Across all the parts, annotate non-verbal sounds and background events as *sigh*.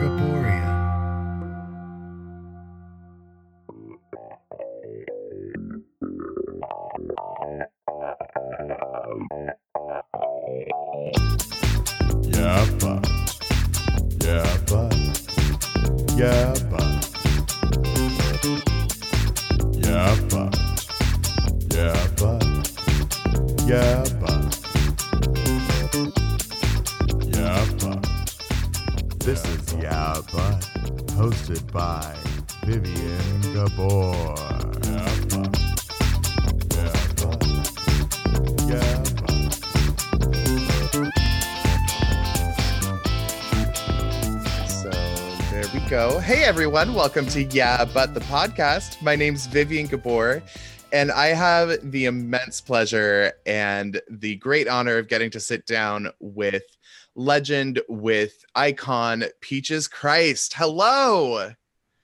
Gaboria. Everyone, welcome to Yeah But the podcast. My name's Vivien Gabor, and I have the immense pleasure and the great honor of getting to sit down with legend, with icon Peaches Christ. Hello.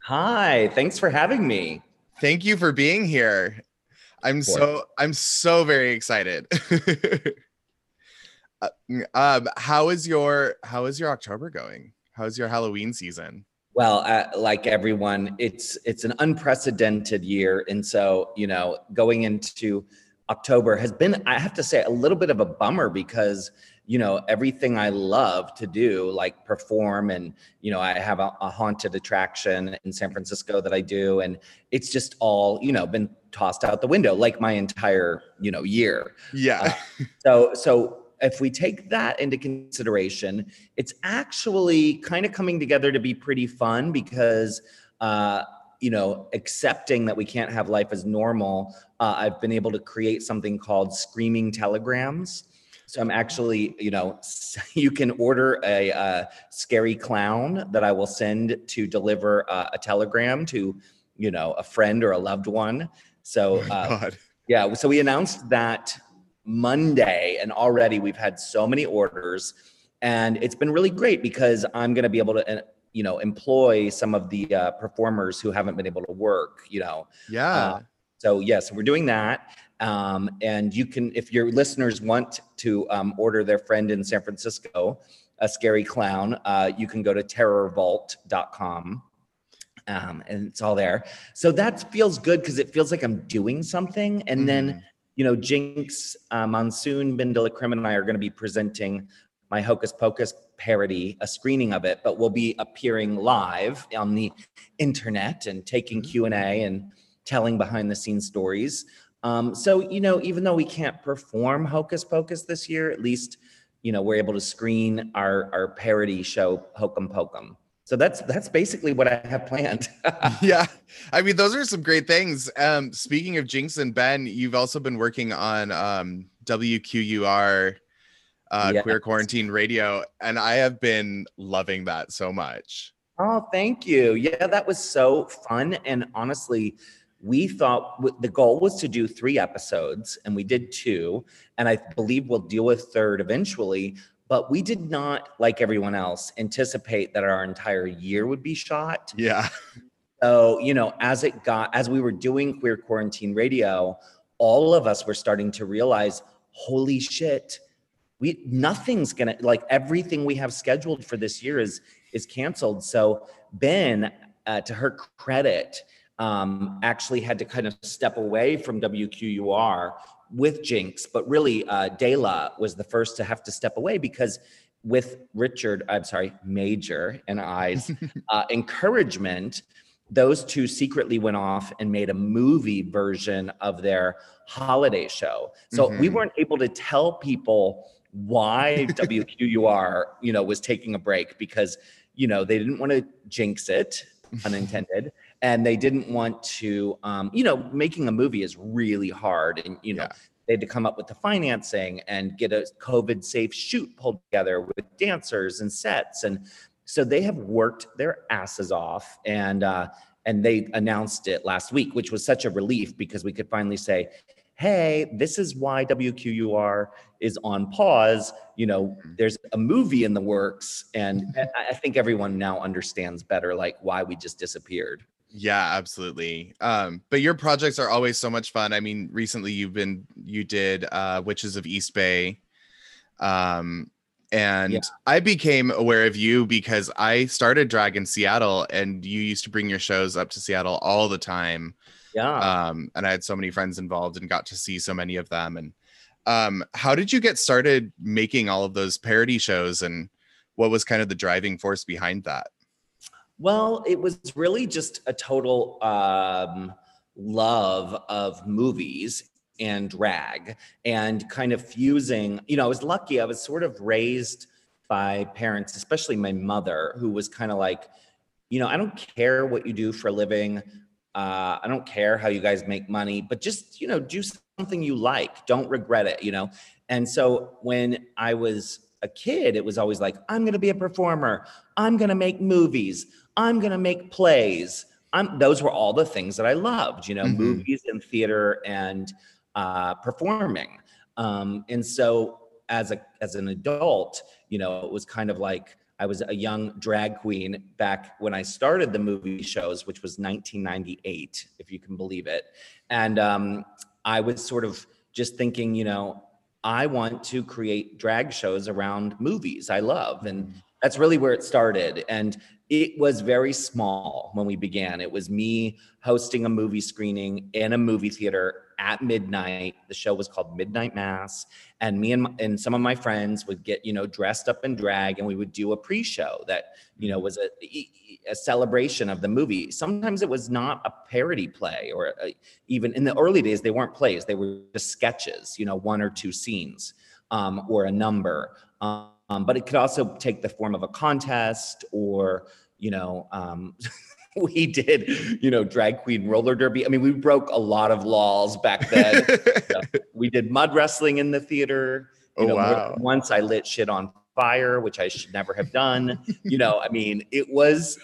Hi, thanks for having me. Thank you for being here. I'm so I'm so very excited. *laughs* Uh, um, how is your how is your October going? How's your Halloween season? Well, uh, like everyone, it's it's an unprecedented year, and so you know, going into October has been, I have to say, a little bit of a bummer because you know everything I love to do, like perform, and you know, I have a, a haunted attraction in San Francisco that I do, and it's just all you know been tossed out the window, like my entire you know year. Yeah. So, so if we take that into consideration, it's actually kind of coming together to be pretty fun because, uh, you know, accepting that we can't have life as normal, uh, I've been able to create something called screaming telegrams. So I'm actually, you know, *laughs* you can order a, uh scary clown that I will send to deliver uh, a telegram to, you know, a friend or a loved one. So Oh uh, yeah, so we announced that Monday, and already we've had so many orders, and it's been really great because I'm going to be able to, uh, you know, employ some of the uh, performers who haven't been able to work. You know, Yeah. uh, so yes, we're doing that. Um, and you can, if your listeners want to um, order their friend in San Francisco, a scary clown, uh, you can go to terrorvault.com. Um, and it's all there. So that feels good because it feels like I'm doing something. And then Mhm. You know, Jinkx, uh, Monsoon, BenDeLaCreme, and I are going to be presenting my Hocus Pocus parody, a screening of it, but we'll be appearing live on the internet and taking Q and A and telling behind the scenes stories. Um, so you know, even though we can't perform Hocus Pocus this year, at least you know we're able to screen our our parody show Hokum Pokum. So that's that's basically what I have planned. *laughs* yeah. I mean, those are some great things. Um, speaking of Jinkx and Ben, you've also been working on um WQUR uh Queer Quarantine Radio, and I have been loving that so much. Oh, thank you. Yeah, that was so fun. And honestly, we thought the goal was to do three episodes, and we did two. And I believe we'll do a third eventually. But we did not, like everyone else, anticipate that our entire year would be shot. Yeah. So, you know, as it got, as we were doing Queer Quarantine Radio, all of us were starting to realize, holy shit, we nothing's gonna like everything we have scheduled for this year is is canceled. So Ben, uh, to her credit, um, actually had to kind of step away from WQUR with Jinkx, but really, uh, Dela was the first to have to step away because with Richard, I'm sorry, Major and I's *laughs* uh, encouragement, those two secretly went off and made a movie version of their holiday show. So we Mhm. weren't able to tell people why WQUR, you know, was taking a break because, you know, they didn't want to jinx it, unintended, *laughs* and they didn't want to, um, you know, making a movie is really hard, and you know. Yeah. They had to come up with the financing and get a COVID safe shoot pulled together with dancers and sets. And so they have worked their asses off and uh, and they announced it last week, which was such a relief because we could finally say, "Hey, this is why WQUR is on pause." You know, there's a movie in the works, and I- I think everyone now understands better, like why we just disappeared. Yeah, absolutely. Um, but your projects are always so much fun. I mean, recently you've been you did uh Witches of East Bay. Um And Yeah. I became aware of you because I started drag in Seattle and you used to bring your shows up to Seattle all the time. Yeah. Um, and I had so many friends involved and got to see so many of them. And um, how did you get started making all of those parody shows and what was kind of the driving force behind that? Well, it was really just a total um, love of movies and drag and kind of fusing. You know, I was lucky. I was sort of raised by parents, especially my mother, who was kind of like, you know, I don't care what you do for a living. Uh, I don't care how you guys make money, but just, you know, do something you like. Don't regret it, you know? And so when I was a kid, it was always like, I'm going to be a performer. I'm going to make movies. I'm going to make plays. I'm, those were all the things that I loved, you know, Mhm. movies and theater and uh, performing. Um, and so as a as an adult, you know, it was kind of like I was a young drag queen back when I started the movie shows, which was 1998, if you can believe it. And um, I was sort of just thinking, you know, I want to create drag shows around movies I love. And that's really where it started. And it was very small when we began. It was me hosting a movie screening in a movie theater at midnight. The show was called Midnight Mass, and me and, my- and some of my friends would get you know dressed up in drag, and we would do a pre-show that you know was a, a celebration of the movie. Sometimes it was not a parody play, or a, even in the early days they weren't plays; they were just sketches. You know, one or two scenes um, or a number. Um, but it could also take the form of a contest or, you know, um, *laughs* we did, you know, drag queen roller derby. I mean, we broke a lot of laws back then. *laughs* we did mud wrestling in the theater. You Oh, know, wow. Once I lit shit on fire, which I should never have done. you know, I mean, it was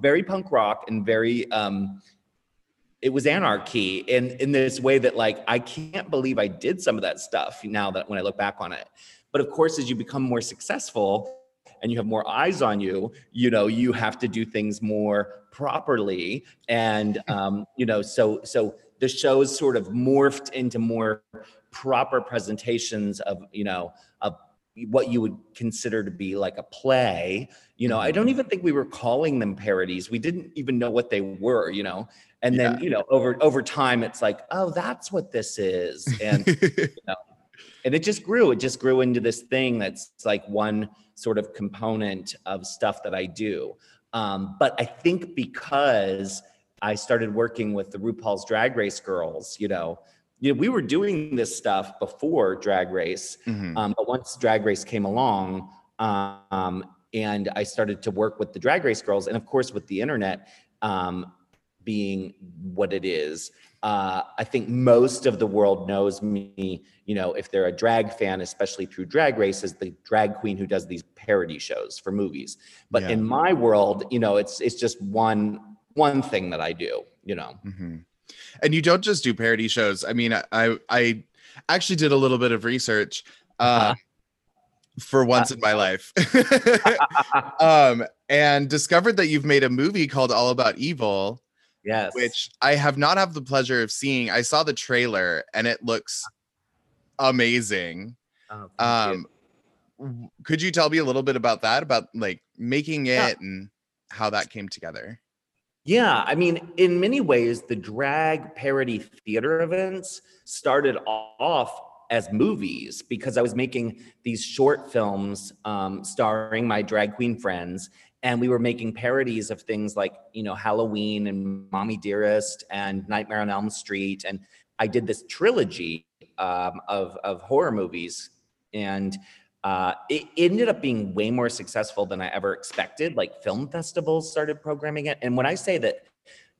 very punk rock and very, um, it was anarchy in in this way that like I can't believe I did some of that stuff now that when I look back on it. But of course, as you become more successful and you have more eyes on you, you know, you have to do things more properly. And um, you know, so so the shows sort of morphed into more proper presentations of, you know, of what you would consider to be like a play. You know, I don't even think we were calling them parodies. We didn't even know what they were, you know. And then, Yeah. you know, over over time it's like, oh, that's what this is. And *laughs* and it just grew it just grew into this thing that's like one sort of component of stuff that i do um, but i think because i started working with the rupaul's drag race girls you know you know we were doing this stuff before drag race Mhm. um, but once drag race came along um, and i started to work with the drag race girls and of course with the internet um, being what it is uh, i think most of the world knows me you know if they're a drag fan especially through drag race as the drag queen who does these parody shows for movies but Yeah. in my world you know it's it's just one one thing that i do you know Mhm. And you don't just do parody shows. I mean, I I, I actually did a little bit of research uh, Uh-huh. for once in my life, *laughs* um, and discovered that you've made a movie called All About Evil, yes which I have not had the pleasure of seeing. I saw the trailer and it looks amazing. Oh, thank you. Um, could you tell me a little bit about that? About like making it Yeah. and how that came together? Yeah, I mean, in many ways, the drag parody theater events started off as movies because I was making these short films um, starring my drag queen friends, and we were making parodies of things like, you know, Halloween and Mommy Dearest and Nightmare on Elm Street, and I did this trilogy um, of of horror movies, and uh, it ended up being way more successful than I ever expected. Like film festivals started programming it. And when I say that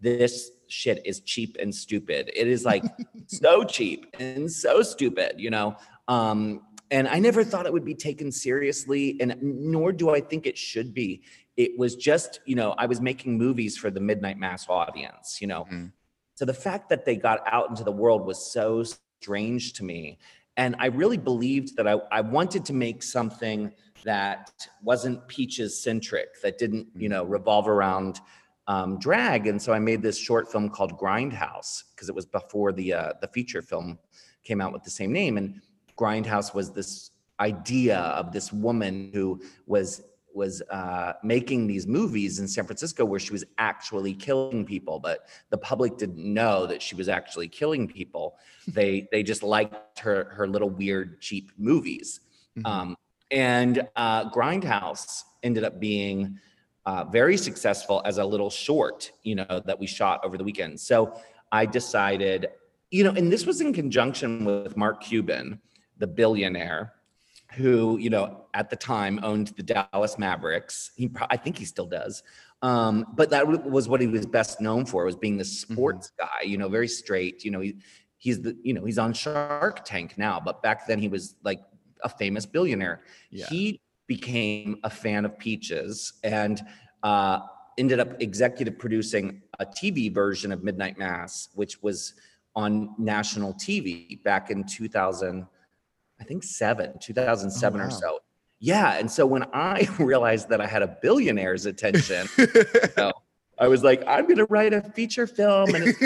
this shit is cheap and stupid, it is like *laughs* so cheap and so stupid, you know? Um, and I never thought it would be taken seriously, and nor do I think it should be. It was just, you know, I was making movies for the midnight mass audience, you know? Mhm. So the fact that they got out into the world was so strange to me. And I really believed that I, I wanted to make something that wasn't Peaches centric, that didn't, you know, revolve around um, drag. And so I made this short film called Grindhouse because it was before the uh, the feature film came out with the same name. And Grindhouse was this idea of this woman who was was uh, making these movies in San Francisco where she was actually killing people, but the public didn't know that she was actually killing people. *laughs* They they just liked her her little weird cheap movies. Mhm. Um, and uh, Grindhouse ended up being uh, very successful as a little short, you know, that we shot over the weekend. So I decided, you know, and this was in conjunction with Mark Cuban, the billionaire, who, you know, at the time owned the Dallas Mavericks. He, I think he still does. Um, but that was what he was best known for was being the sports guy, you know, very straight. You know, he, he's the, you know, he's on Shark Tank now, but back then he was like a famous billionaire. Yeah. He became a fan of Peaches and uh, ended up executive producing a TV version of Midnight Mass, which was on national TV back in 2000, I think seven, 2007 Oh, or so. Yeah. And so when I *laughs* realized that I had a billionaire's attention, *laughs* I was like, I'm going to write a feature film and it's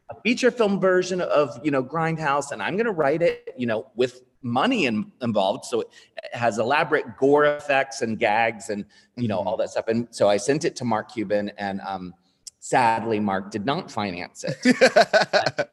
*laughs* a feature film version of, you know, Grindhouse. And I'm going to write it, you know, with money in, involved. So it has elaborate gore effects and gags and, you know, Mhm. all that stuff. And so I sent it to Mark Cuban and um, sadly, Mark did not finance it.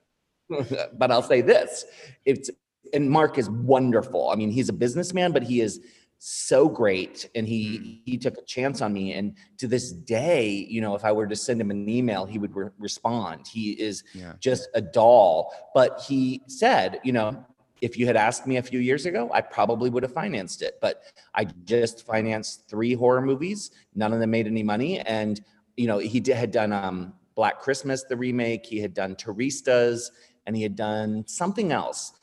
but I'll say this: it's and Mark is wonderful. I mean, he's a businessman, but he is so great, and he he took a chance on me. And to this day, you know, if I were to send him an email, he would re- respond. He is yeah. just a doll. But he said, you know, if you had asked me a few years ago, I probably would have financed it. But I just financed three horror movies. None of them made any money. And, you know, he did, had done um, Black Christmas, the remake. He had done Turistas, and he had done something else.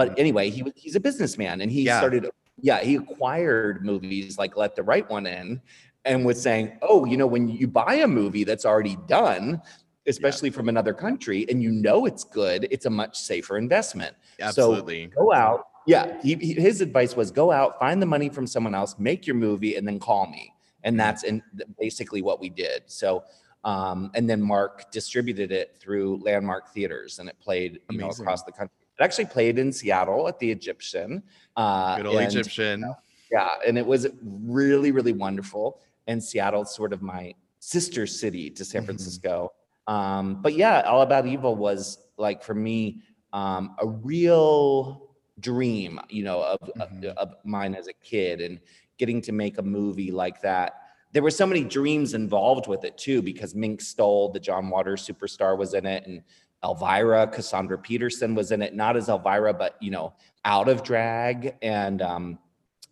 But anyway, he was, he's a businessman and he Yeah. started, yeah, he acquired movies like Let the Right One In and was saying, oh, you know, when you buy a movie that's already done, especially from another country, and you know it's good, it's a much safer investment. Absolutely. So Go out. Yeah. He, he- his advice was go out, find the money from someone else, make your movie, and then call me. And that's in basically what we did. So, um, and then Mark distributed it through Landmark Theaters, and it played, you know, across the country. It actually played in Seattle at the Egyptian. Uh, Good old and- Egyptian. yeah, and it was really, really wonderful. And Seattle's sort of my sister city to San Mhm. Francisco. Um, but yeah, All About Evil was like for me um, a real dream, you know, of, of- Mhm. of mine as a kid, and getting to make a movie like that. There were so many dreams involved with it too, because Mink Stole the John Waters superstar, was in it, and Elvira, Cassandra Peterson was in it, not as Elvira, but you know, out of drag. And um,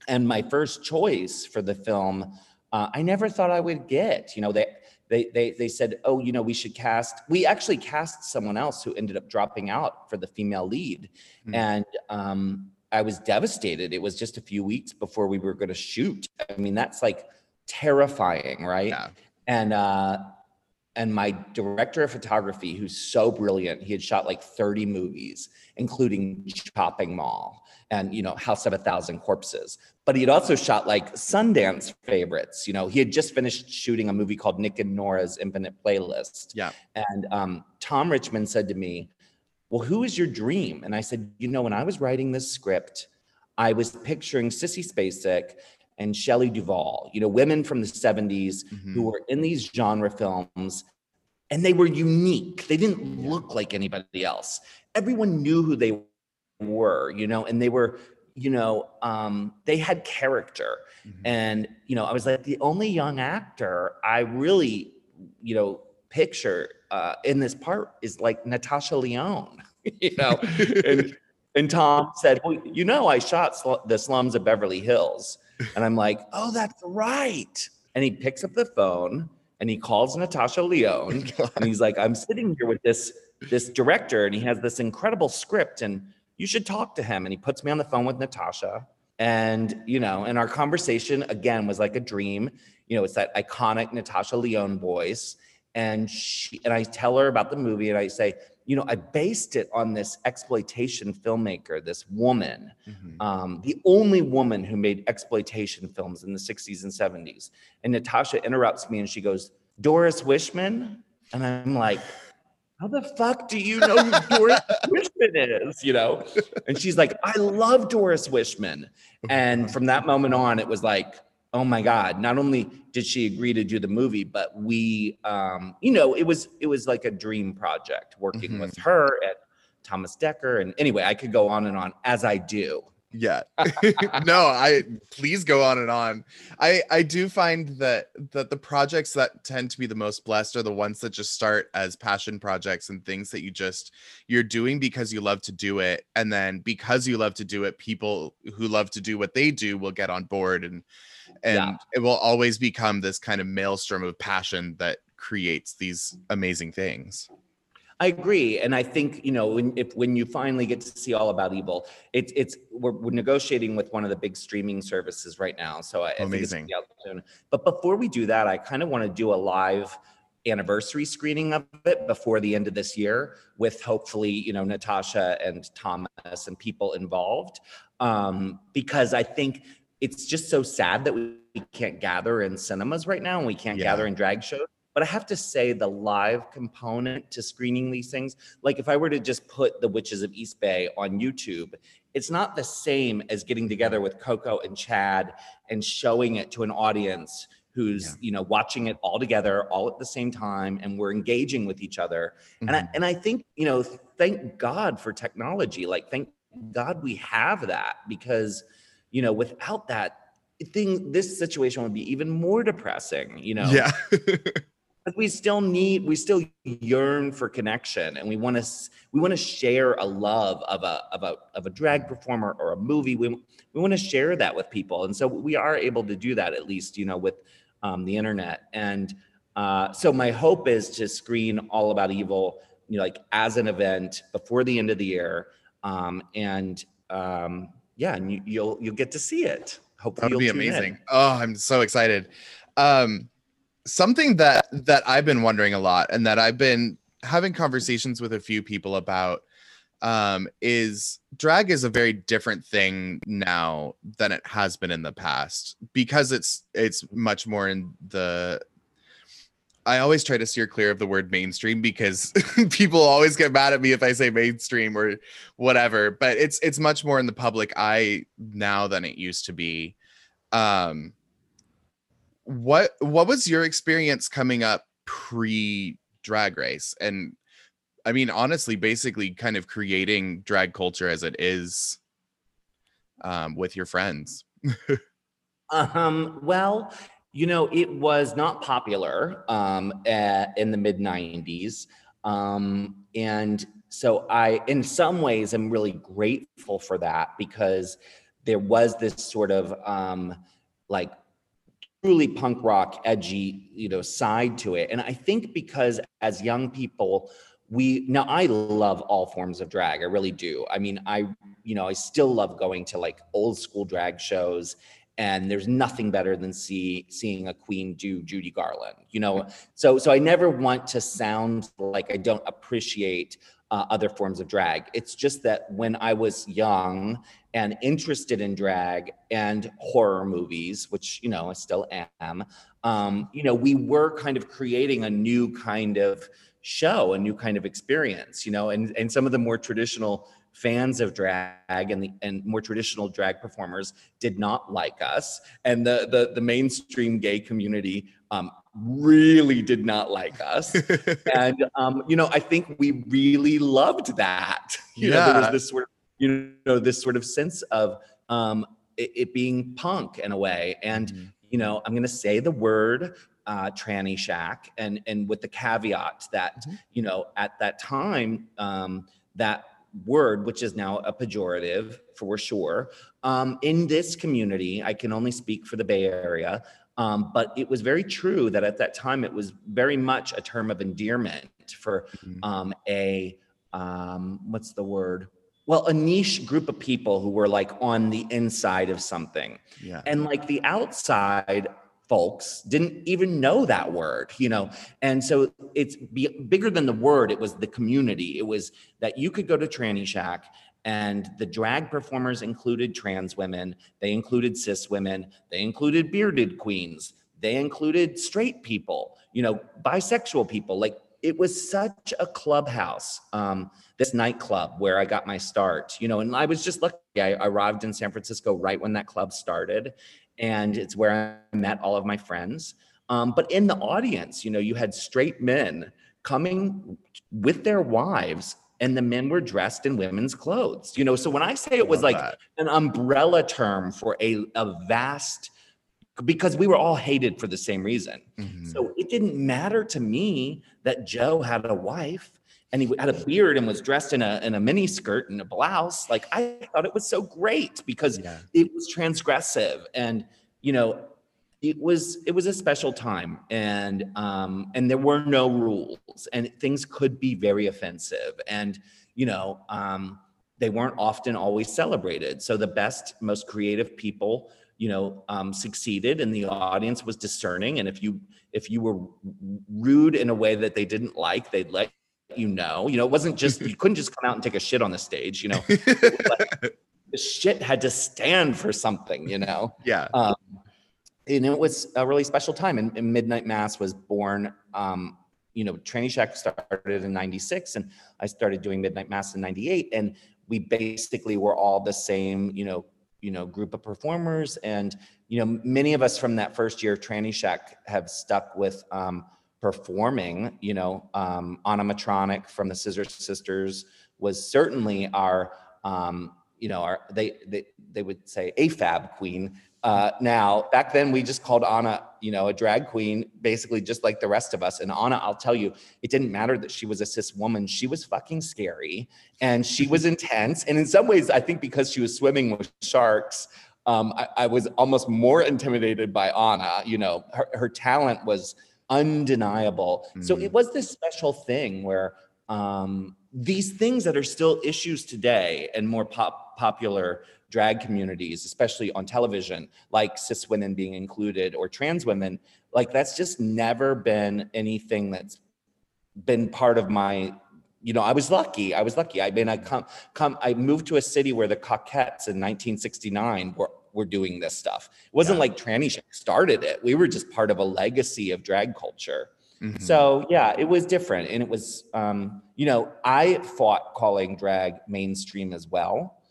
and my first choice for the film, uh, I never thought I would get. You know, they they they they said, oh, you know, we should cast. We actually cast someone else who ended up dropping out for the female lead, Hmm. and um, I was devastated. It was just a few weeks before we were going to shoot. I mean, that's like terrifying, right? Yeah. and uh and my director of photography who's so brilliant he had shot like 30 movies including chopping mall and you know house of a thousand corpses. But he had also shot like sundance favorites you know? He had just finished shooting a movie called nick and nora's infinite playlist. Yeah. and um, tom richmond said to me well who is your dream? And i said you know when i was writing this script i was picturing sissy spacek and Shelley Duvall, you know, women from the 70s Mhm. who were in these genre films and they were unique. They didn't look like anybody else. Everyone knew who they were, you know, and they were, you know, um, they had character. Mhm. And, you know, I was like, the only young actor I really, you know, picture uh, in this part is like Natasha Lyonne, *laughs* you know, and, *laughs* and Tom said, well, you know, I shot sl- the slums of Beverly Hills. And I'm like, oh, that's right. And he picks up the phone and he calls Natasha Lyonne *laughs* and he's like, I'm sitting here with this this director and he has this incredible script and you should talk to him. And he puts me on the phone with Natasha. And, you know, and our conversation again was like a dream. You know, it's that iconic Natasha Lyonne voice. And she and I tell her about the movie and I say, you know, I based it on this exploitation filmmaker, this woman, Mhm. um, the only woman who made exploitation films in the 60s and 70s. And Natasha interrupts me and she goes, Doris Wishman? And I'm like, how the fuck do you know who Doris *laughs* Wishman is? You know? And she's like, I love Doris Wishman. *laughs* And from that moment on, it was like, oh my God, not only did she agree to do the movie, but we um, you know, it was it was like a dream project working mm-hmm. with her at Thomas Dekker. And anyway, I could go on and on as I do yeah *laughs* *laughs* no i please go on and on. I i do find that that the projects that tend to be the most blessed are the ones that just start as passion projects and things that you just you're doing because you love to do it. And then because you love to do it people who love to do what they do will get on board and and yeah. it will always become this kind of maelstrom of passion that creates these amazing things I agree, and I think you know when if when you finally get to see All About Evil, it's it's we're, we're negotiating with one of the big streaming services right now, so I, amazing. I but before we do that, I kind of want to do a live anniversary screening of it before the end of this year with hopefully you know natasha and thomas and people involved um, because i think it's just so sad that we can't gather in cinemas right now and we can't yeah. gather in drag shows but I have to say, the live component to screening these things, like if I were to just put The Witches of East Bay on YouTube, it's not the same as getting together with Coco and Chad and showing it to an audience who's yeah. you know watching it all together all at the same time and we're engaging with each other mm-hmm. and I, mm-hmm. and I think you know thank God for technology like thank God we have that because you know without that thing this situation would be even more depressing you know yeah *laughs* we still need we still yearn for connection and we want to we want to share a love of a of a of a drag performer or a movie. We we want to share that with people and so we are able to do that at least you know with um, the internet. And uh, so my hope is to screen all about evil you know like as an event before the end of the year um, and um, yeah and you, will you'll get to see it. Hopefully that would be amazing in. oh i'm so excited. Um something that that I've been wondering a lot and that I've been having conversations with a few people about um is drag is a very different thing now than it has been in the past because it's it's much more in the I always try to steer clear of the word mainstream because *laughs* people always get mad at me if I say mainstream or whatever but it's it's much more in the public eye now than it used to be. Um what what was your experience coming up pre drag race? And i mean honestly basically kind of creating drag culture as it is um, with your friends. *laughs* Um well you know it was not popular um, at, in the mid 90s um, and so i in some ways am really grateful for that because there was this sort of um, like truly punk rock edgy you know side to it. And i think because as young people we now i love all forms of drag i really do. I mean i you know i still love going to like old school drag shows and there's nothing better than see seeing a queen do judy garland you know? So so i never want to sound like i don't appreciate uh, other forms of drag. It's just that when I was young and interested in drag and horror movies, which you know I still am, um, you know, we were kind of creating a new kind of show, a new kind of experience, you know, and and some of the more traditional fans of drag and the and more traditional drag performers did not like us and the the, the mainstream gay community um, really did not like us. *laughs* and, um, you know, I think we really loved that. *laughs* You yeah. know, there was this sort of, you know, this sort of sense of um, it, it being punk in a way. And, mm-hmm. you know, I'm going to say the word uh, tranny shack and, and with the caveat that, mm-hmm. you know, at that time, um, that word, which is now a pejorative for sure, um, in this community, I can only speak for the Bay Area, um, but it was very true that at that time it was very much a term of endearment for mm-hmm. um, a um, what's the word? Well, a niche group of people who were like on the inside of something. Yeah. And like the outside folks didn't even know that word, you know. And so it's be, bigger than the word, it was the community. It was that you could go to Tranny Shack and the drag performers included trans women, they included cis women, they included bearded queens, they included straight people, you know, bisexual people. Like it was such a clubhouse. Um, this nightclub where I got my start, you know, and I was just lucky. I arrived in San Francisco right when that club started, and it's where I met all of my friends. Um, but in the audience, you know, you had straight men coming with their wives and the men were dressed in women's clothes you know so when i say it was like that. an umbrella term for a, a vast because we were all hated for the same reason Mhm. so it didn't matter to me that joe had a wife and he had a beard and was dressed in a in a mini skirt and a blouse like i thought it was so great because Yeah. it was transgressive and you know it was it was a special time and um and there were no rules and things could be very offensive and you know um they weren't often always celebrated. So the best most creative people you know um, succeeded and the audience was discerning. And if you if you were rude in a way that they didn't like they'd let you know. You know it wasn't just you couldn't just come out and take a shit on the stage you know. *laughs* The shit had to stand for something you know? Yeah. um, and it was a really special time. And, and Midnight Mass was born. Um, you know, Tranny Shack started in '96, and I started doing Midnight Mass in '98. And we basically were all the same, you know, you know, group of performers. And you know, many of us from that first year of Tranny Shack have stuck with um, performing. You know, um, Anna from the Scissor Sisters was certainly our, um, you know, our they they they would say AFAB queen uh, now back then we just called Anna, you know, a drag queen, basically just like the rest of us. And Anna, I'll tell you, it didn't matter that she was a cis woman. She was fucking scary and she was *laughs* intense. And in some ways, I think because she was swimming with sharks, um, I, I was almost more intimidated by Anna. You know, her, her talent was undeniable. So Mhm. it was this special thing where um, these things that are still issues today and more pop popular drag communities, especially on television, like cis women being included or trans women, like that's just never been anything that's been part of my you know i was lucky i was lucky. I mean i come come i moved to a city where the Cockettes in 1969 were were doing this stuff. It wasn't Yeah. like tranny started it. We were just part of a legacy of drag culture Mhm. so yeah, it was different, and it was, um, you know, I fought calling drag mainstream as well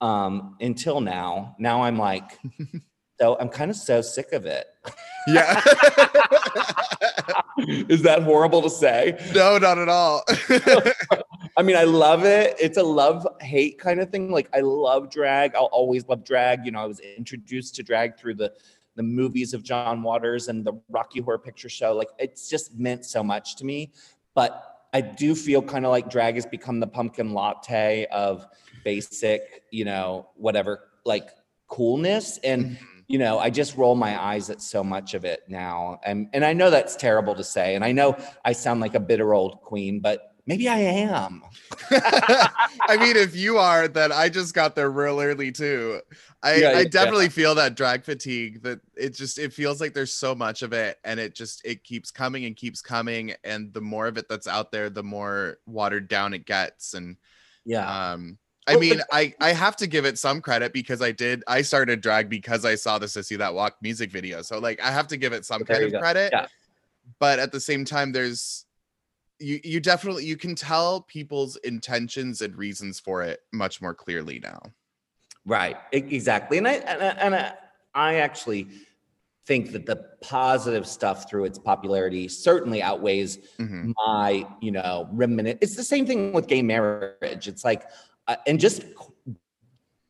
um, until now. Now I'm like, *laughs* so I'm kind of so sick of it. yeah. *laughs* Is that horrible to say? no, not at all. *laughs* I mean, I love it. It's a love hate kind of thing. Like I love drag. I'll always love drag. You know, I was introduced to drag through the the movies of John Waters and the Rocky Horror Picture Show. Like it's just meant so much to me. But I do feel kind of like drag has become the pumpkin latte of basic, you know, whatever, like coolness. And mm-hmm. you know, I just roll my eyes at so much of it now. And and I know that's terrible to say. And I know I sound like a bitter old queen, but maybe I am. *laughs* I mean, if you are, then I just got there real early too. I, Yeah, I yeah. definitely feel that drag fatigue that it just it feels like there's so much of it and it just it keeps coming and keeps coming and the more of it that's out there the more watered down it gets and Yeah. um I mean I I have to give it some credit because I did I started drag because I saw the Sissy That Walk music video so like I have to give it some There kind of go. credit Yeah. but at the same time there's you you definitely you can tell people's intentions and reasons for it much more clearly now Right. Exactly. And I and I, and I, I actually think that the positive stuff through its popularity certainly outweighs Mhm. my, you know, remnant. It's the same thing with gay marriage. It's like, uh, and just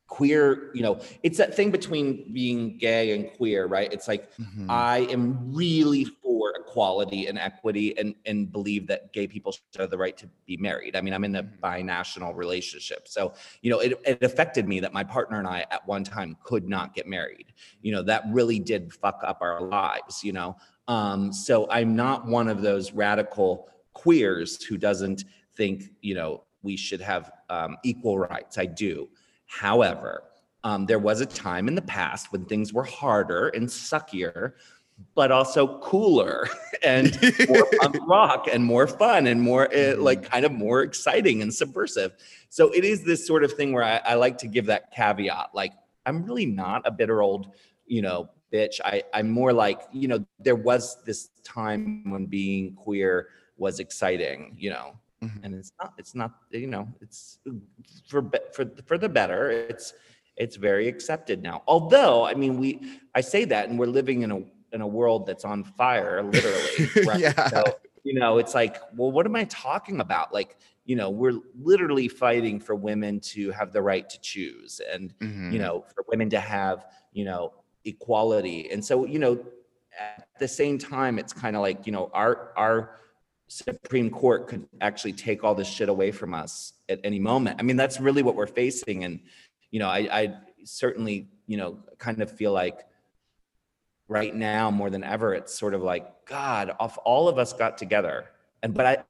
queer, you know, it's that thing between being gay and queer, right? It's like, Mhm. I am really for equality and equity and, and believe that gay people should have the right to be married. I mean, I'm in a Mhm. binational relationship. So, you know, it, it affected me that my partner and I at one time could not get married. You know, that really did fuck up our lives, you know. Um, so I'm not one of those radical queers who doesn't think, you know, we should have um, equal rights. I do. However, um, there was a time in the past when things were harder and suckier, but also cooler *laughs* and more punk rock and more fun and more uh, like kind of more exciting and subversive. So it is this sort of thing where I, I like to give that caveat. Like I'm really not a bitter old, you know, bitch. I I'm more like you know there was this time when being queer was exciting, you know. Mhm. And it's not, it's not, you know, it's for for for the better. It's it's very accepted now. Although, I mean, we I say that, and we're living in a in a world that's on fire, literally. *laughs* Right? Yeah. So, you know, it's like, well, what am I talking about? Like, you know, we're literally fighting for women to have the right to choose, and Mhm. you know, for women to have, you know, equality. And so, you know, at the same time, it's kind of like, you know, our our Supreme Court could actually take all this shit away from us at any moment. I mean, that's really what we're facing. And, you know, I, I certainly, you know, kind of feel like right now more than ever, it's sort of like, God, if all of us got together, and but I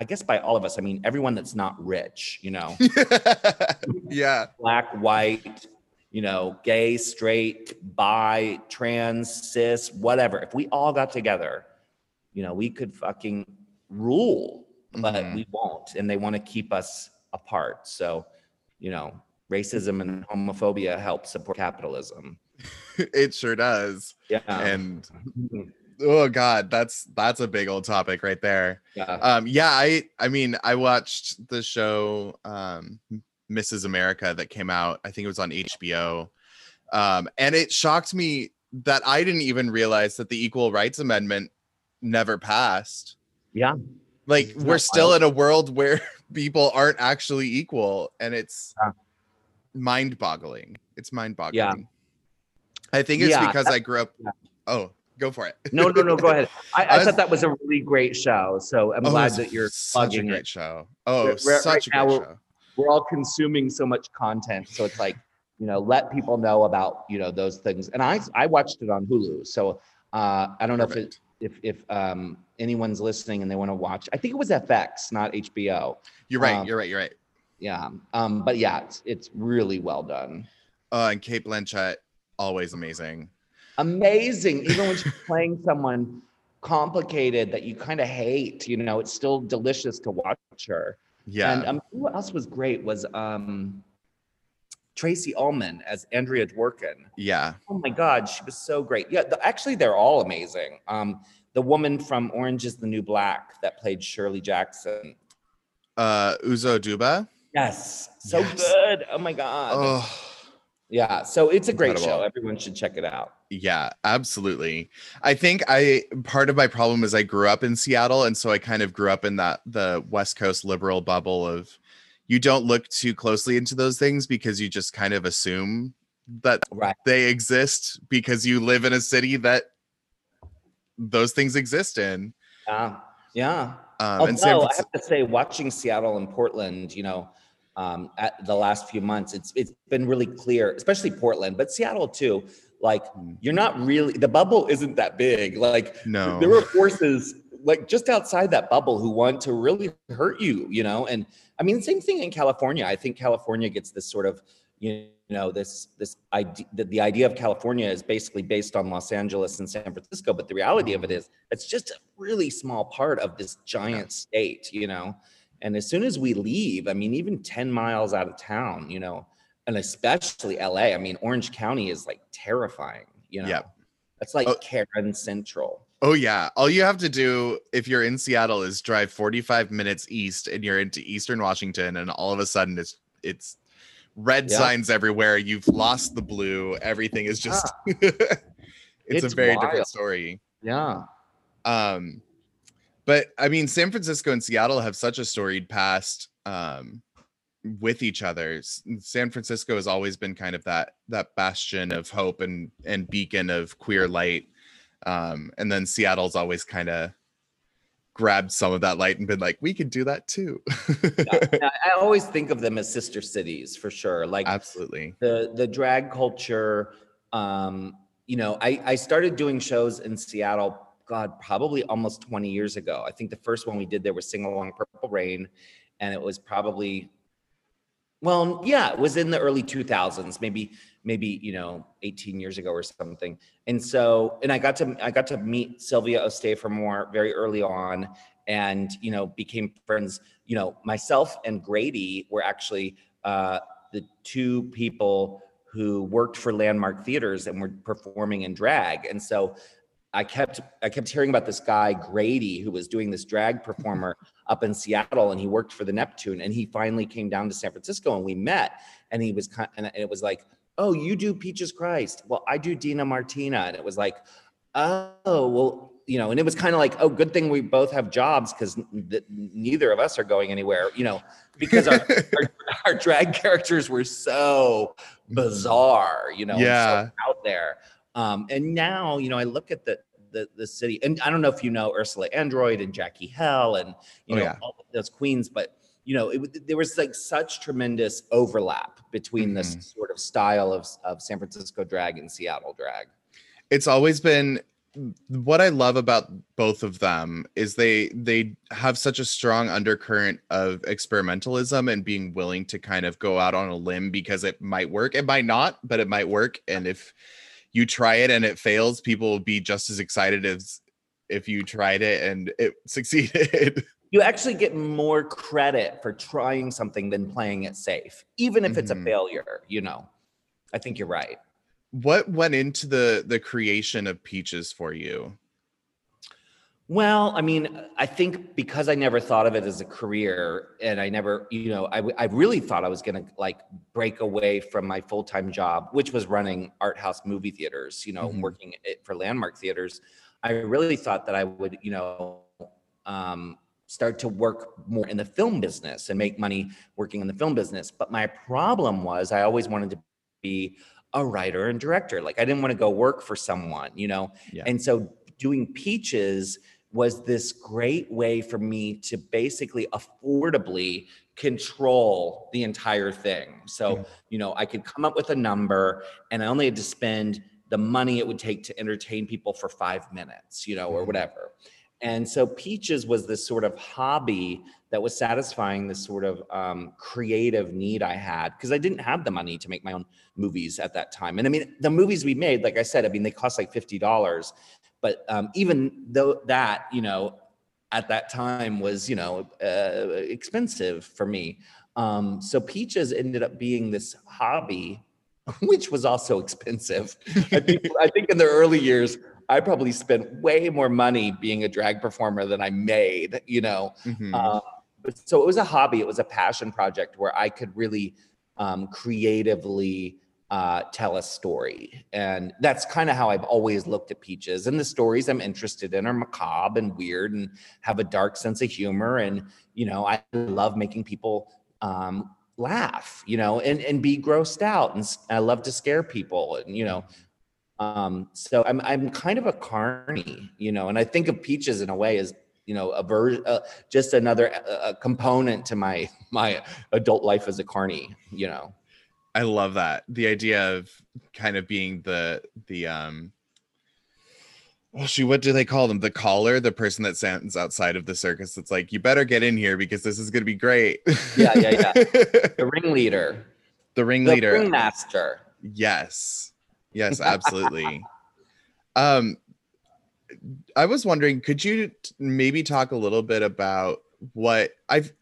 I guess by all of us, I mean everyone that's not rich, you know *laughs* yeah. black, white, you know, gay, straight, bi, trans, cis, whatever. If we all got together, you know, we could fucking rule, but Mhm. we won't. And they want to keep us apart. So, you know, racism and homophobia help support capitalism. *laughs* it sure does. Yeah. And oh god, that's that's a big old topic right there. yeah. Um yeah, I I mean, I watched the show um Mrs. America that came out. I think it was on HBO. Um and it shocked me that I didn't even realize that the Equal Rights Amendment never passed. Yeah. Like Isn't we're still wild? in a world *laughs* where people aren't actually equal and it's Yeah. mind-boggling. It's mind-boggling. I think it's Yeah, because I grew up yeah. Oh, go for it. No, no, no, go ahead. *laughs* I, I I thought was- that was a really great show. So I'm Oh, glad that you're such a plugging great it. show. Oh, Right- right such now a great we're- show. we're all consuming so much content so it's like you know let people know about you know those things and i i watched it on hulu so uh i don't know if it if if um anyone's listening and they want to watch i think it was fx not hbo You're right. um, you're right. You're right. yeah um but yeah it's it's really well done Uh, and Cate Blanchett, always amazing. amazing even when she's playing someone complicated that you kind of hate you know it's still delicious to watch her Yeah. And um, who else was great was um, Tracey Ullman as Andrea Dworkin. yeah. Oh my God, she was so great. Yeah, the, actually, they're all amazing. Um, the woman from Orange is the New Black that played Shirley Jackson. Uh, Uzo Aduba. Yes, so Yes. good. Oh my God. Oh, Yeah, so it's a great Incredible. show. Everyone should check it out. yeah, absolutely. I think I part of my problem is I grew up in Seattle, and so I kind of grew up in that the West Coast liberal bubble of you don't look too closely into those things because you just kind of assume that Right. they exist because you live in a city that those things exist in. Yeah, yeah. Um, Although I have to say, watching Seattle and Portland, you know, um, at the last few months, it's it's been really clear, especially Portland, but Seattle too. Like Mm. you're not really the bubble isn't that big. Like no, there were forces like just outside that bubble who want to really hurt you, you know. And I mean, same thing in California. I think California gets this sort of you know this this idea that the idea of California is basically based on Los Angeles and San Francisco, but the reality of it is it's just a really small part of this giant state, you know. And as soon as we leave, I mean, even 10 miles out of town, you know, and especially LA, I mean, Orange County is like terrifying, you know. Yep. That's like Oh. Karen Central. Oh yeah. All you have to do if you're in Seattle is drive 45 minutes east and you're into Eastern Washington and all of a sudden it's it's red Yeah. signs everywhere. You've lost the blue. Everything is just it's, *laughs* It's a very wild. different story. Yeah. Um but I mean San Francisco and Seattle have such a storied past um with each other. San Francisco has always been kind of that that bastion of hope and and beacon of queer light. Um and then Seattle's always kind of grabbed some of that light and been like we could do that too. I *laughs* I always think of them as sister cities for sure. Like Absolutely. the the drag culture um you know i i started doing shows in seattle god probably almost 20 years ago. I think the first one we did there was sing along purple rain and it was probably well yeah it was in the early 2000s maybe maybe you know 18 years ago or something. And so and i got to i got to meet sylvia O'Stayformore very early on and you know became friends. You know myself and grady were actually uh the two people who worked for landmark theaters and were performing in drag. And so I kept I kept hearing about this guy Grady who was doing this drag performer up in Seattle, and he worked for the Neptune, and he finally came down to San Francisco, and we met, and he was kind, and it was like, oh, you do Peaches Christ, well, I do Dina Martina, and it was like, oh, well, you know, and it was kind of like, oh, good thing we both have jobs because th- neither of us are going anywhere, you know, because our, *laughs* our, our drag characters were so bizarre, you know, and so Yeah. out there. Um, and now, you know, I look at the, the the city, and I don't know if you know Ursula Android and Jackie Hell and you Oh, know yeah. all those queens, but you know, it, there was like such tremendous overlap between this Mhm. sort of style of of San Francisco drag and Seattle drag. it's always been what I love about both of them is they they have such a strong undercurrent of experimentalism and being willing to kind of go out on a limb because it might work. It might not, but it might work. And if you try it and it fails, people will be just as excited as if you tried it and it *laughs* succeeded. You actually get more credit for trying something than playing it safe, even if it's a Mhm. failure. You know, I think you're right. what went into the the creation of Peaches for you? Well, I mean, I think because I never thought of it as a career, and I never, you know, I, I really thought I was going to like break away from my full time job, which was running art house movie theaters, you know, Mhm. working it for landmark theaters. I really thought that I would, you know, um, start to work more in the film business and make money working in the film business. But my problem was I always wanted to be a writer and director. Like I didn't want to go work for someone, you know. Yeah. And so doing Peaches was this great way for me to basically affordably control the entire thing. So, Mhm. you know, I could come up with a number and I only had to spend the money it would take to entertain people for five minutes, you know, or Mhm. whatever. And so Peaches was this sort of hobby that was satisfying this sort of um, creative need I had because I didn't have the money to make my own movies at that time. And I mean, the movies we made, like I said, I mean, they cost like fifty dollars, but um, even though that, you know, at that time was, you know, uh, expensive for me. Um, so Peaches ended up being this hobby, *laughs* which was also expensive. I think, I think in the early years, I probably spent way more money being a drag performer than I made, you know. Mhm. Uh, but so it was a hobby, it was a passion project where I could really um, creatively uh, tell a story. And that's kind of how I've always looked at Peaches. And the stories I'm interested in are macabre and weird and have a dark sense of humor. And, you know, I love making people um, laugh, you know, and, and be grossed out. And I love to scare people. And, you know, um, so I'm, I'm kind of a carny, you know, and I think of Peaches in a way as, you know, a ver- uh, just another uh, component to my my adult life as a carny, you know. I love that. The idea of kind of being the the um well shoot, what do they call them? The caller, the person that stands outside of the circus that's like, you better get in here because this is gonna be great. Yeah, yeah, yeah. *laughs* The ringleader, the ringleader. the ringmaster. Yes. Yes, absolutely. *laughs* um I was wondering, could you maybe talk a little bit about what I've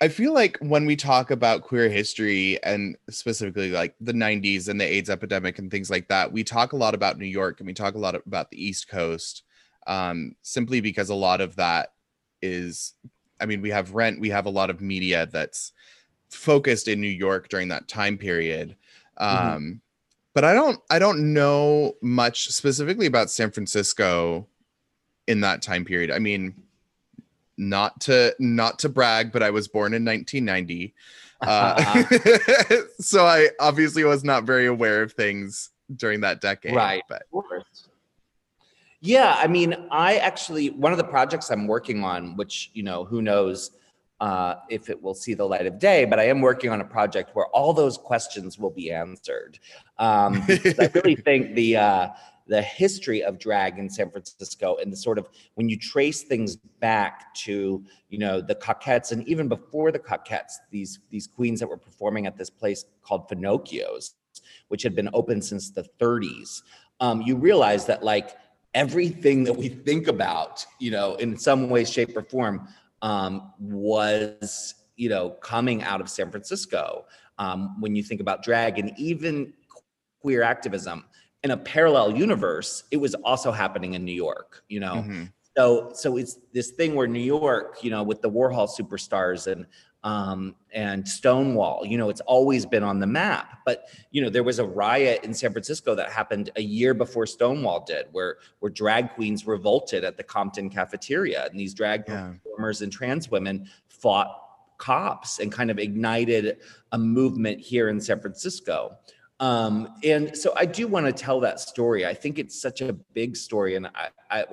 I feel like when we talk about queer history and specifically like the 90s and the AIDS epidemic and things like that, we talk a lot about New York and we talk a lot about the East Coast um, simply because a lot of that is, I mean, we have rent, we have a lot of media that's focused in New York during that time period. Um, Mhm. But I don't, I don't know much specifically about San Francisco in that time period. I mean, not to not to brag, but I was born in 1990. *laughs* Uh, *laughs* so I obviously was not very aware of things during that decade. Right. But Yeah, I mean, I actually one of the projects I'm working on, which you know, who knows uh, if it will see the light of day, but I am working on a project where all those questions will be answered. Um, I really *laughs* think the uh, the history of drag in San Francisco and the sort of when you trace things back to you know the Cockettes and even before the Cockettes, these these queens that were performing at this place called Finocchio's, which had been open since the 30s. Um, you realize that like everything that we think about, you know, in some way, shape, or form, um, was you know coming out of San Francisco. Um, when you think about drag and even queer activism in a parallel universe, it was also happening in New York, you know. Mhm. So so it's this thing where New York, you know, with the Warhol superstars and um, and Stonewall, you know, it's always been on the map. But you know, there was a riot in San Francisco that happened a year before Stonewall did, where where drag queens revolted at the Compton cafeteria, and these drag Yeah. performers and trans women fought cops and kind of ignited a movement here in San Francisco. Um, and so I do want to tell that story. I think it's such a big story, and I, I,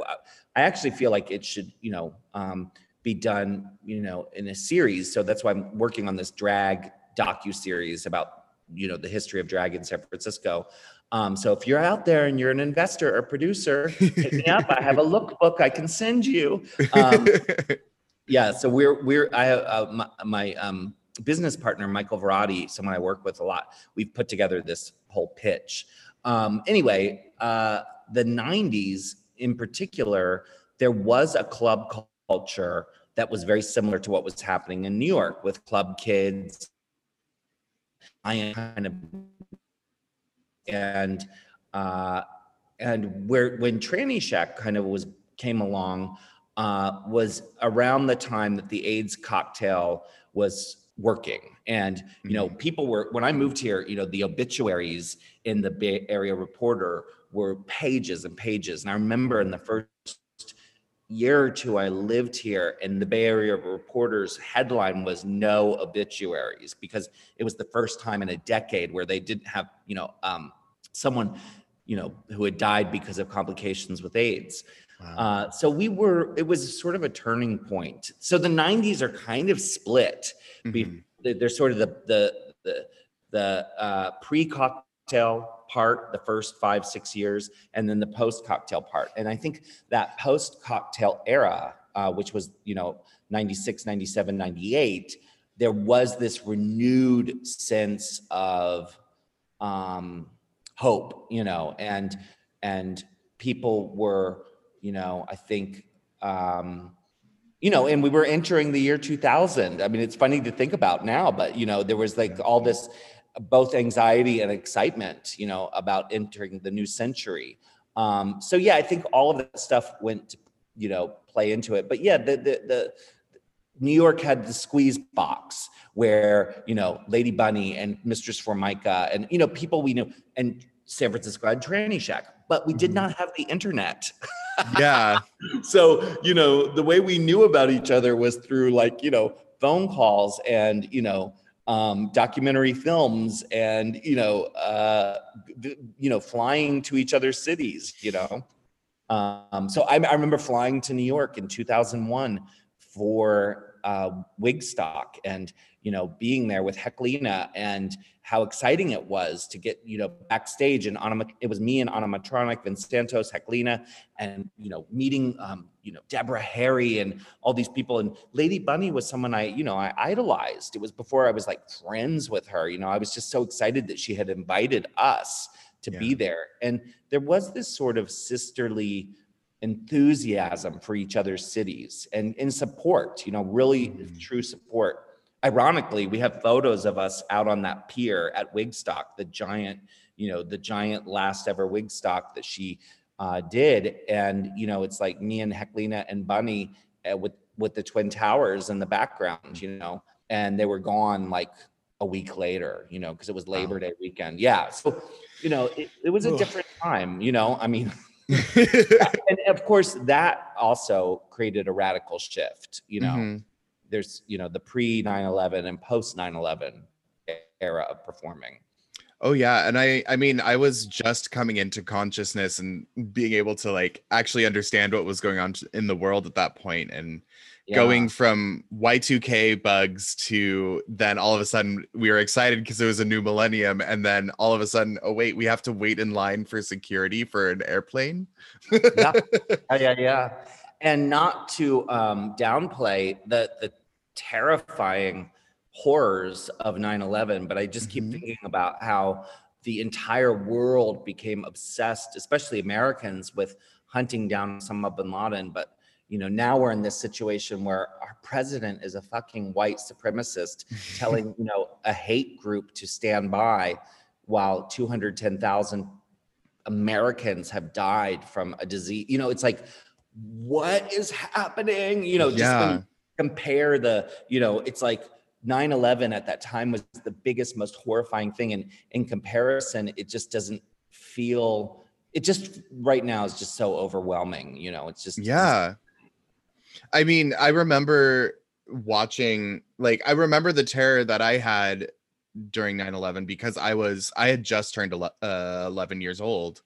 I actually feel like it should, you know, um, be done, you know, in a series. So that's why I'm working on this drag docu series about, you know, the history of drag in San Francisco. Um, so if you're out there and you're an investor or producer, hit me up. I have a lookbook I can send you. Um, *laughs* yeah, so we're we're I have uh, my, my um, business partner Michael Varrati, someone I work with a lot. We've put together this whole pitch. Um, anyway, uh, the '90s in particular, there was a club culture that was very similar to what was happening in New York with club kids. I am kind of and uh, and where when Tranny Shack kind of was came along uh, was around the time that the AIDS cocktail was working. And, you know, people were, when I moved here, you know, the obituaries in the Bay Area Reporter were pages and pages. And I remember in the first year or two I lived here, and the Bay Area Reporter's headline was no obituaries because it was the first time in a decade where they didn't have, you know, um, someone, you know, who had died because of complications with AIDS. Wow. Uh, so we were, it was sort of a turning point. So the 90s are kind of split. Mhm. they- They're sort of the, the, the, the uh, pre-cocktail part, the first five, six years, and then the post-cocktail part. And I think that post-cocktail era, uh, which was, you know, 96, 97, 98, there was this renewed sense of um, hope, you know, and, and people were, you know, I think, um, you know, and we were entering the year 2000. I mean, it's funny to think about now, but you know, there was like all this both anxiety and excitement, you know, about entering the new century. Um, so yeah, I think all of that stuff went, to, you know, play into it. But yeah, the the the New York had the squeeze box where you know Lady Bunny and Mistress Formica and you know people we knew and San Francisco had Tranny Shack, but we did not have the internet. *laughs* yeah. so you know the way we knew about each other was through like you know phone calls and you know um, documentary films and you know uh, you know flying to each other's cities you know um, so I, I remember flying to new york in 2001 for uh, wigstock and you know being there with Heklina and how exciting it was to get you know backstage and anima- it was me and animatronic Vincentos Heklina and you know meeting um, you know Deborah Harry and all these people. And Lady Bunny was someone I you know I idolized. It was before I was like friends with her you know I was just so excited that she had invited us to be there. And there was this sort of sisterly enthusiasm for each other's cities and in support you know really Mhm. true support. Ironically we have photos of us out on that pier at wigstock the giant you know the giant last ever wigstock that she uh, did. And you know it's like me and Heklina and Bunny uh, with with the twin towers in the background you know and they were gone like a week later you know because it was labor day weekend. Yeah so you know it, it was a different time you know? I mean and of course that also created a radical shift you know? Mhm. there's you know the pre 9-11 and post 9-11 era of performing. Oh yeah, and I I mean I was just coming into consciousness and being able to like actually understand what was going on in the world at that point and Yeah. going from Y2K bugs to then all of a sudden we were excited because it was a new millennium and then all of a sudden oh wait we have to wait in line for security for an airplane. yeah. *laughs* yeah, yeah, yeah. And not to um, downplay the the terrifying horrors of 9/11, but I just keep Mhm. thinking about how the entire world became obsessed, especially Americans, with hunting down Osama bin Laden. But you know, now we're in this situation where our president is a fucking white supremacist *laughs* telling you know a hate group to stand by while 210,000 Americans have died from a disease. You know, it's like, what is happening? You know, just Yeah. you compare the, you know, it's like 9-11 at that time was the biggest, most horrifying thing. And in comparison, it just doesn't feel it just right now is just so overwhelming. You know, it's just Yeah. I mean, I remember watching, like, I remember the terror that I had during 9 11 because I was, I had just turned uh, 11 years old.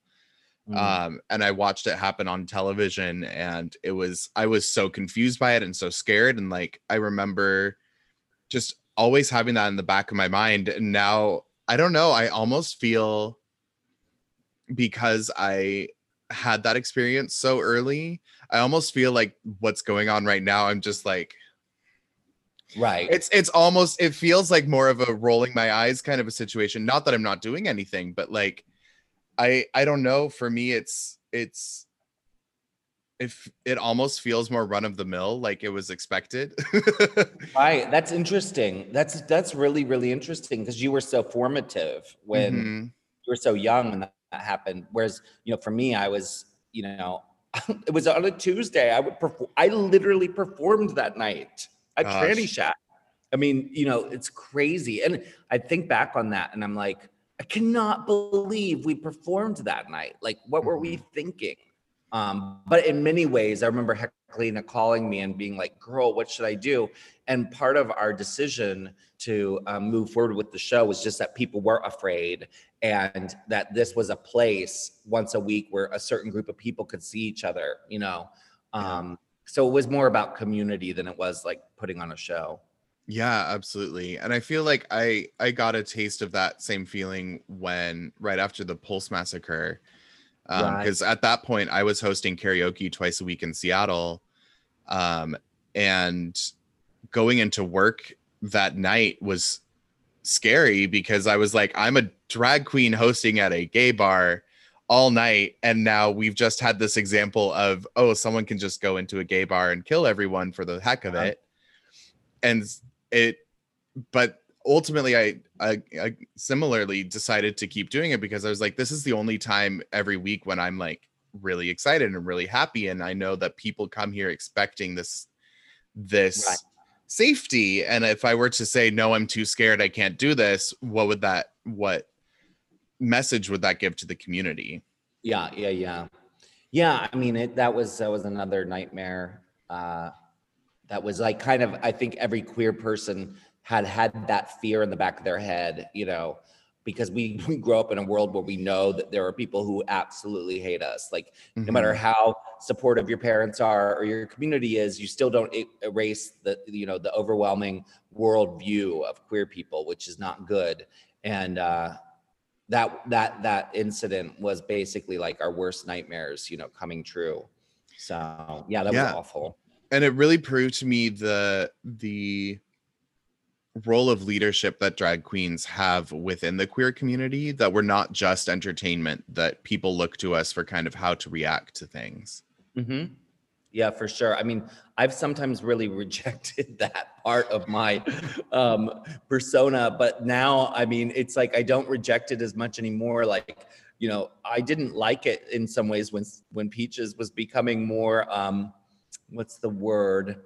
Mm. Um, and I watched it happen on television and it was, I was so confused by it and so scared. And like, I remember just always having that in the back of my mind. And now, I don't know, I almost feel because I had that experience so early, I almost feel like what's going on right now. I'm just like, right. it's it's almost it feels like more of a rolling my eyes kind of a situation. Not that I'm not doing anything, but like I I don't know. For me, it's it's if it almost feels more run of the mill, like it was expected. *laughs* Right. That's interesting. That's that's really really interesting because you were so formative when Mhm. you were so young when that happened. Whereas you know, for me, I was you know, *laughs* it was on a Tuesday. I would perform. I literally performed that night at Gosh. Tranny Shack. I mean, you know, it's crazy. And I think back on that, and I'm like, I cannot believe we performed that night. Like, what were we thinking? Um, but in many ways, I remember Heklina calling me and being like, girl, what should I do? And part of our decision to um, move forward with the show was just that people were afraid and that this was a place once a week where a certain group of people could see each other, you know? Um, so it was more about community than it was like putting on a show. Yeah, absolutely. And I feel like I I got a taste of that same feeling when right after the Pulse massacre. Um Right. because at that point I was hosting karaoke twice a week in Seattle. Um and going into work that night was scary because I was like I'm a drag queen hosting at a gay bar all night and now we've just had this example of oh someone can just go into a gay bar and kill everyone for the heck of Uh-huh. it and it but ultimately I, I i similarly decided to keep doing it because i was like this is the only time every week when i'm like really excited and really happy and i know that people come here expecting this this Right. safety and if i were to say no i'm too scared i can't do this what would that what message would that give to the community Yeah, yeah, yeah. Yeah, I mean it that was that was another nightmare. Uh that was like kind of I think every queer person had had that fear in the back of their head, you know, because we *laughs* we grow up in a world where we know that there are people who absolutely hate us. Like no matter Mhm. how supportive your parents are or your community is, you still don't erase the you know the overwhelming worldview of queer people, which is not good. And uh, that that that incident was basically like our worst nightmares, you know, coming true. So yeah, that Yeah. was awful. and it really proved to me the the role of leadership that drag queens have within the queer community that we're not just entertainment that people look to us for kind of how to react to things hmm Yeah, for sure. I mean, I've sometimes really *laughs* rejected that part of my um, persona, but now, I mean, it's like I don't reject it as much anymore. Like, you know, I didn't like it in some ways when when Peaches was becoming more, um, what's the word?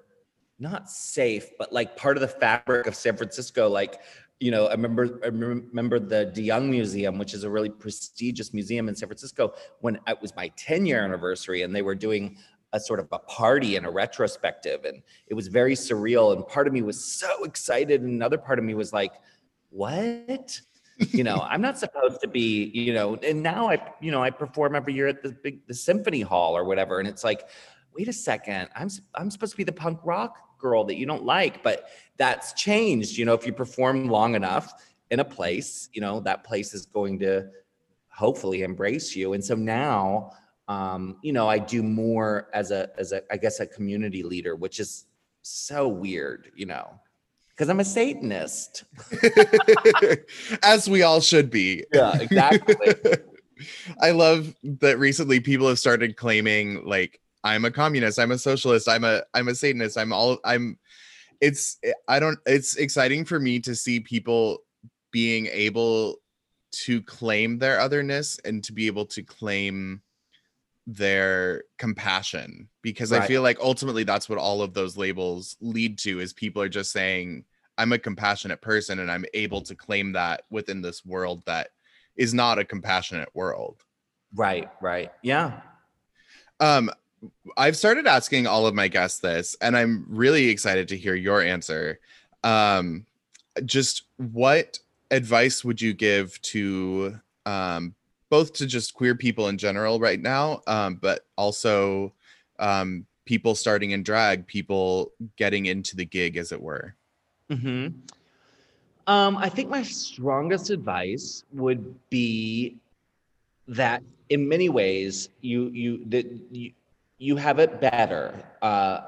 Not safe, but like part of the fabric of San Francisco. Like, you know, I remember I remember the DeYoung Museum, which is a really prestigious museum in San Francisco, when it was my 10 year anniversary, and they were doing a sort of a party and a retrospective and it was very surreal and part of me was so excited and another part of me was like what you know i'm not supposed to be you know and now i you know i perform every year at the big the symphony hall or whatever and it's like wait a second i'm I'm supposed to be the punk rock girl that you don't like but that's changed you know if you perform long enough in a place you know that place is going to hopefully embrace you and so now um, you know, I do more as a as a I guess a community leader, which is so weird, you know, because I'm a Satanist. *laughs* as we all should be Yeah, exactly. *laughs* i love that recently people have started claiming like i'm a communist i'm a socialist i'm a i'm a satanist i'm all i'm it's i don't it's exciting for me to see people being able to claim their otherness and to be able to claim their compassion because i feel like ultimately that's what all of those labels lead to is people are just saying i'm a compassionate person and i'm able to claim that within this world that is not a compassionate world Right, right. Yeah. um i've started asking all of my guests this and i'm really excited to hear your answer. Um just what advice would you give to um both to just queer people in general right now um but also um people starting in drag people getting into the gig as it were? Hmm Um, I think my strongest advice would be that in many ways you you that you, you have it better uh,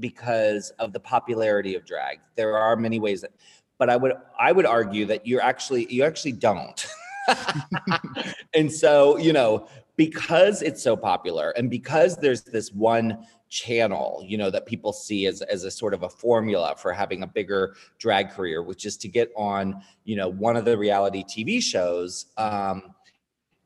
because of the popularity of drag. There are many ways that, but I would I would argue that you're actually you actually don't. *laughs* and so you know because it's so popular and because there's this one channel you know that people see as, as a sort of a formula for having a bigger drag career which is to get on you know one of the reality tv shows um,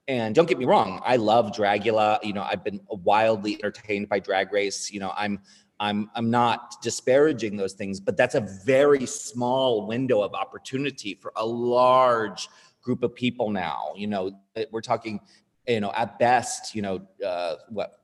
and don't get me wrong i love dragula. You know i've been wildly entertained by drag race. You know i'm i'm i'm not disparaging those things but that's a very small window of opportunity for a large group of people now. You know we're talking you know at best you know uh, what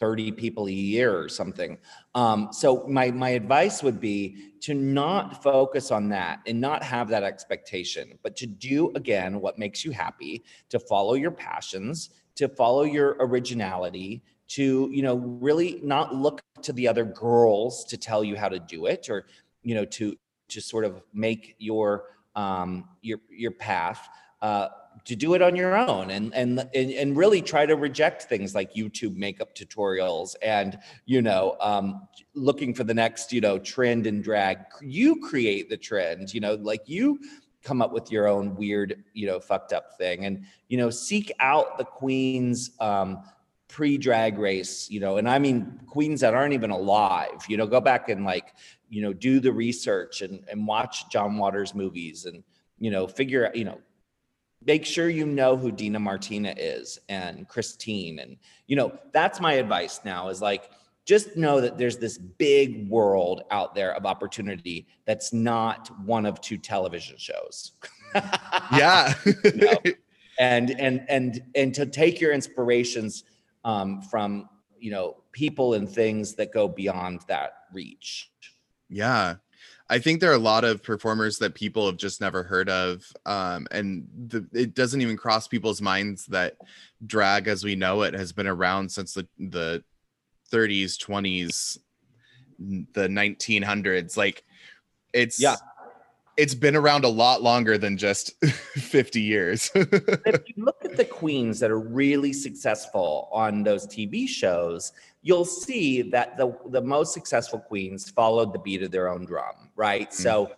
30 people a year or something. Um, so my my advice would be to not focus on that and not have that expectation but to do again what makes you happy to follow your passions to follow your originality to you know really not look to the other girls to tell you how to do it or you know to to sort of make your um your your path. Uh to do it on your own and, and and really try to reject things like YouTube makeup tutorials and you know um, looking for the next you know trend in drag. You create the trend, you know, like you come up with your own weird you know fucked up thing and you know seek out the queens um, pre drag race, you know, and I mean queens that aren't even alive. You know, go back and like you know do the research and and watch John Waters movies and you know figure out you know make sure you know who Dina Martina is and Christeene. And, you know, that's my advice now is like, just know that there's this big world out there of opportunity that's not one of two television shows. *laughs* yeah *laughs* and and and and to take your inspirations um, from you know people and things that go beyond that reach. Yeah. I think there are a lot of performers that people have just never heard of. Um, and the, it doesn't even cross people's minds that drag as we know it has been around since the, the 30s, 20s, the 1900s. Like it's, Yeah. It's been around a lot longer than just *laughs* 50 years. *laughs* if you look at the queens that are really successful on those TV shows, you'll see that the the most successful queens followed the beat of their own drum, right? So,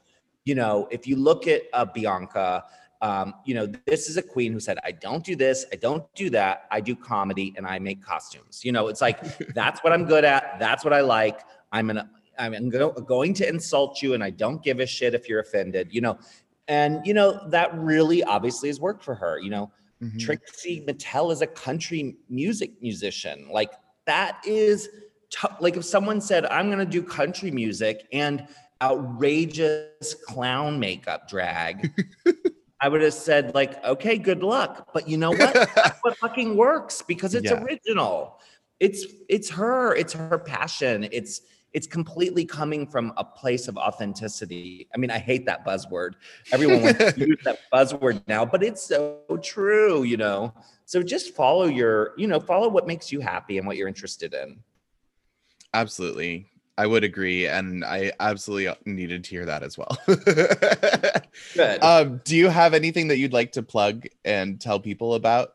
you know, if you look at uh, Bianca, um, you know, this is a queen who said, "I don't do this, I don't do that, I do comedy and I make costumes." You know, it's like *laughs* that's what I'm good at. That's what I like. I'm gonna I'm go- going to insult you, and I don't give a shit if you're offended. You know, and you know that really obviously has worked for her. You know, Mhm. Trixie Mattel is a country music musician. Like that is t- like if someone said, "I'm going to do country music and outrageous clown makeup drag," *laughs* I would have said, "Like, okay, good luck." But you know what? *laughs* That's what fucking works because it's Yeah. original. It's it's her. It's her passion. It's it's completely coming from a place of authenticity. I mean, I hate that buzzword. Everyone wants to use that *laughs* buzzword now, but it's so true, you know. So just follow your, you know, follow what makes you happy and what you're interested in. Absolutely. I would agree. And I absolutely needed to hear that as well. Good. *laughs* um, do you have anything that you'd like to plug and tell people about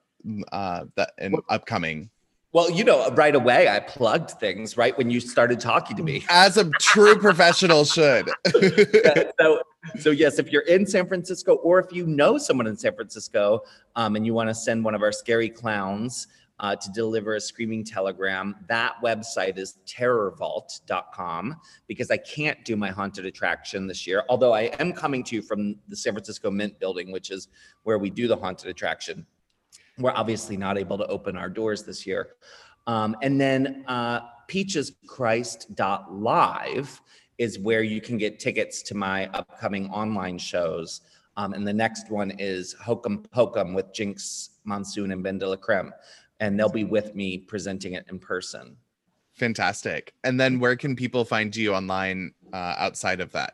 uh, that and upcoming? Well, you know, right away I plugged things right when you started talking to me. *laughs* As a true professional should. *laughs* so, so yes, if you're in San Francisco or if you know someone in San Francisco um, and you want to send one of our scary clowns uh, to deliver a screaming telegram. That website is terrorvault.com because I can't do my haunted attraction this year, although I am coming to you from the San Francisco Mint building, which is where we do the haunted attraction. We're obviously not able to open our doors this year. Um, and then uh, peacheschrist.live is where you can get tickets to my upcoming online shows. Um, and the next one is Hokum Pokum with Jinkx Monsoon and BenDeLaCreme. And they'll be with me presenting it in person. Fantastic. And then where can people find you online uh, outside of that?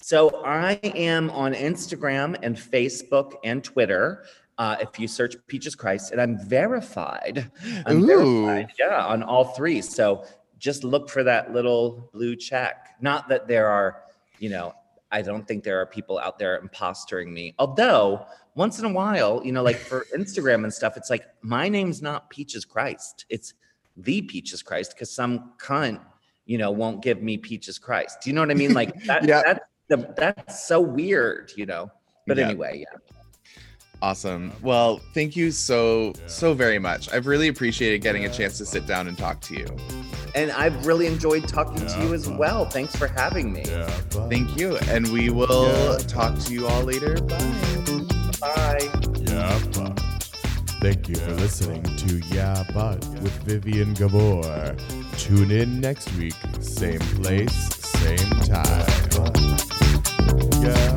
So I am on Instagram and Facebook and Twitter. Uh, if you search Peaches Christ, and I'm verified. I'm Ooh. verified, yeah, on all three. So just look for that little blue check. Not that there are, you know, I don't think there are people out there impostering me. Although once in a while, you know, like for *laughs* Instagram and stuff, it's like my name's not Peaches Christ. It's the Peaches Christ because some cunt, you know, won't give me Peaches Christ. Do you know what I mean? Like *laughs* that, Yeah. that's the, that's so weird, you know. But Yeah. anyway, yeah. Awesome. Well, thank you so, so very much. I've really appreciated getting a chance to sit down and talk to you. And I've really enjoyed talking to you as well. Thanks for having me. Yeah, but, Thank you. And we will talk to you all later. Bye. Bye. Yeah, but. Thank you for listening to Yeah, but with Vivien Gabor. Tune in next week, same place, same time. Yeah,